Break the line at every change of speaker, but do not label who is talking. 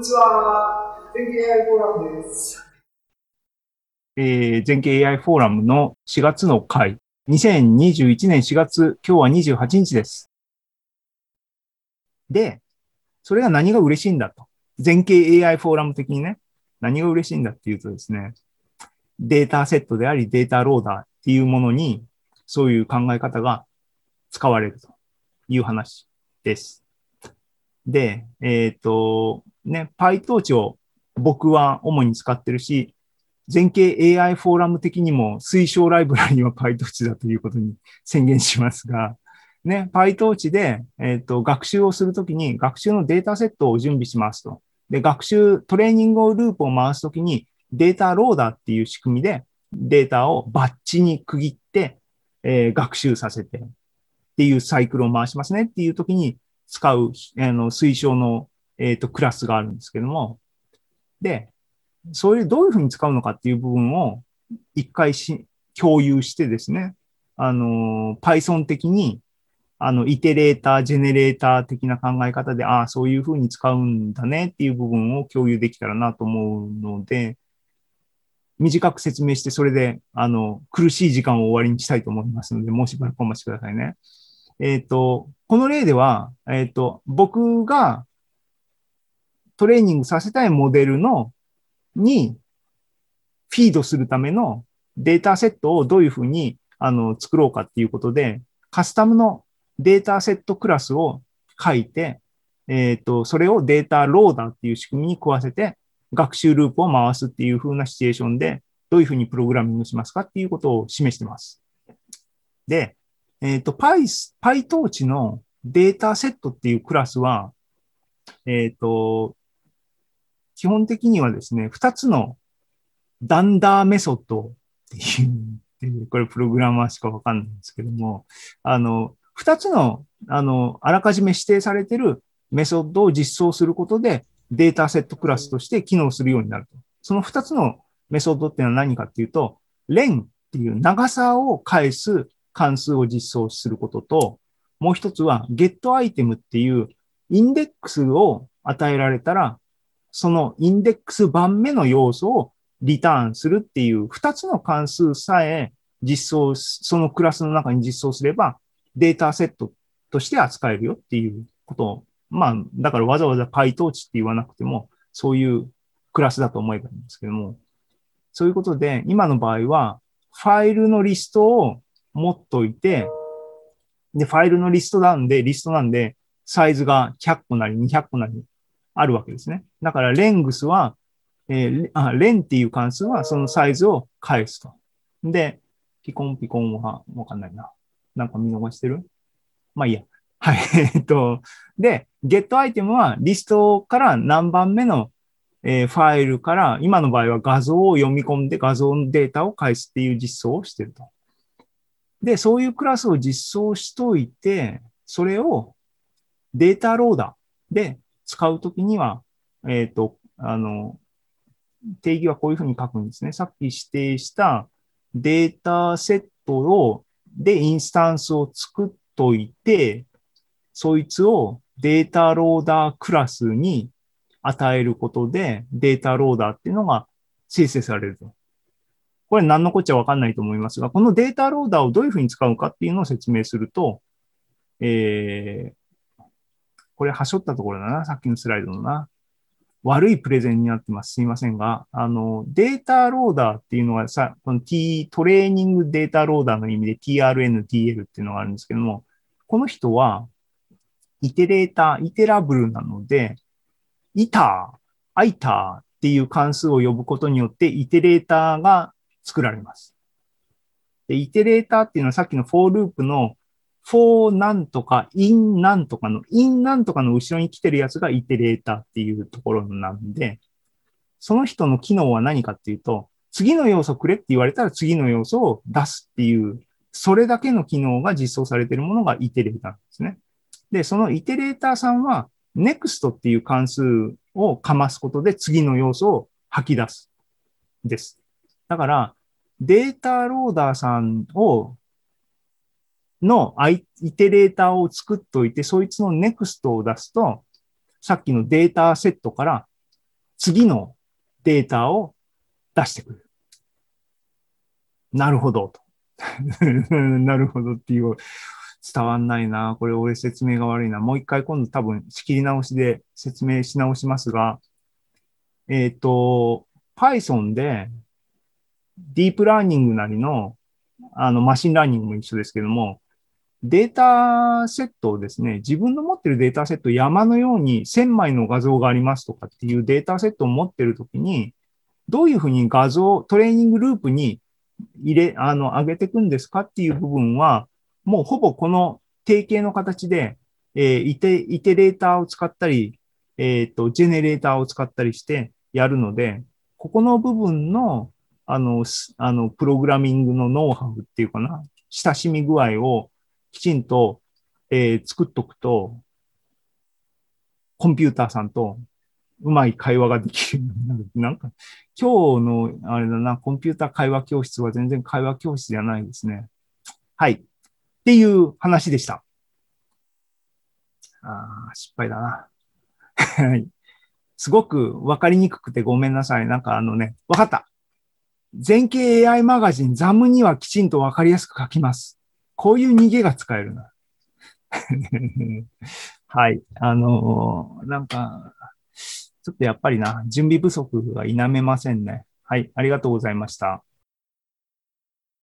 にちは。全景 AI フォーラムです。
えー、全景 AI フォーラムの4月の回。2021年4月、今日は28日です。で、それが何が嬉しいんだと。全景 AI フォーラム的にね、何が嬉しいんだっていうとですね、データセットでありデータローダーっていうものに、そういう考え方が使われるという話です。で、えっ、ー、と、ね、PyTorch を僕は主に使ってるし、全景 AI フォーラム的にも推奨ライブラリは PyTorch だということに宣言しますが、ね、PyTorch で、えっ、ー、と、学習をするときに学習のデータセットを準備しますと。で、学習、トレーニングをループを回すときにデータローダーっていう仕組みでデータをバッチに区切って、えー、学習させてっていうサイクルを回しますねっていうときに使う、あの、推奨の、えっ、と、クラスがあるんですけども、で、そういう、どういうふうに使うのかっていう部分を一回し、共有してですね、あの、Python 的に、あの、イテレーター、ジェネレーター的な考え方で、ああ、そういうふうに使うんだねっていう部分を共有できたらなと思うので、短く説明して、それで、あの、苦しい時間を終わりにしたいと思いますので、もうしばらくお待ちくださいね。えっ、ー、と、この例では、えっ、ー、と、僕がトレーニングさせたいモデルの、に、フィードするためのデータセットをどういうふうに、あの、作ろうかっていうことで、カスタムのデータセットクラスを書いて、えっ、ー、と、それをデータローダーっていう仕組みに食わせて、学習ループを回すっていう風なシチュエーションで、どういうふうにプログラミングしますかっていうことを示してます。で、えっ、ー、と、Py、PyTorch のデータセットっていうクラスは、えっ、ー、と、基本的にはですね、二つのダンダーメソッドっていう、これプログラマーしかわかんないんですけども、あの、二つの、あの、あらかじめ指定されてるメソッドを実装することで、データセットクラスとして機能するようになると。その二つのメソッドっていうのは何かっていうと、レンっていう長さを返す関数を実装することと、もう一つは getItem っていうインデックスを与えられたら、そのインデックス番目の要素をリターンするっていう二つの関数さえ実装、そのクラスの中に実装すればデータセットとして扱えるよっていうこと。を、まあ、だからわざわざ PyTorch って言わなくても、そういうクラスだと思えばいいんですけども、そういうことで、今の場合は、ファイルのリストを持っといて、で、ファイルのリストなんで、リストなんで、サイズが100個なり200個なりあるわけですね。だから、レングスは、えー、あ、レンっていう関数はそのサイズを返すと。で、ピコンピコンはわかんないな。なんか見逃してる？まあいいや。はい。えっと、で、ゲットアイテムはリストから何番目の、えー、ファイルから、今の場合は画像を読み込んで画像のデータを返すっていう実装をしてると。で、そういうクラスを実装しといて、それをデータローダーで使うときには、えっ、ー、と、あの、定義はこういうふうに書くんですね。さっき指定したデータセットを、でインスタンスを作っといて、そいつをデータローダークラスに与えることで、データローダーっていうのが生成されると。これ何のこっちゃわかんないと思いますが、このデータローダーをどういうふうに使うかっていうのを説明すると、えー、これ、はしょったところだな、さっきのスライドのな。悪いプレゼンになってます。すいませんが、あの、 data loader っていうのがさ、この T、 training data loader の意味で TRN、TL っていうのがあるんですけども、この人は、 iterator、iterable なので、 iter、iter っていう関数を呼ぶことによって、 iterator が作られます。で、 iterator っていうのはさっきの for ループの for なんとか、 in なんとかの、 in なんとかの後ろに来てるやつが iterator っていうところなんで、その人の機能は何かっていうと、次の要素くれって言われたら次の要素を出すっていう、それだけの機能が実装されているものがイテレーターなんですね。で、そのイテレーターさんは、next っていう関数をかますことで次の要素を吐き出す。です。だから、データローダーさんを、のイテレーターを作っといて、そいつのネクストを出すと、さっきのデータセットから次のデータを出してくる。なるほどと。なるほどっていう、伝わんないな。これ俺説明が悪いな。もう一回今度多分仕切り直しで説明し直しますが、えっ、と、Python でディープラーニングなりの、あの、 machine learning も一緒ですけども、データセットをですね、自分の持ってるデータセット山のように1000枚の画像がありますとかっていうデータセットを持ってるときに、どういうふうに画像、トレーニングループに入れ、あの、上げていくんですかっていう部分は、もうほぼこの定型の形で、えー、イテ、イテレーターを使ったり、えっ、ー、と、ジェネレーターを使ったりしてやるので、ここの部分の、あの、あの、プログラミングのノウハウっていうかな、親しみ具合をきちんと、えー、作っとくと、コンピューターさんとうまい会話ができるようになる。なんか、今日の、あれだな、コンピューター会話教室は全然会話教室じゃないですね。はい。っていう話でした。ああ、失敗だな。はい。すごくわかりにくくてごめんなさい。なんかあのね、わかった。全景 AI マガジンザムにはきちんとわかりやすく書きます。こういう逃げが使えるな。はい。あのー、なんか、ちょっとやっぱりな、準備不足が否めませんね。はい。ありがとうございました。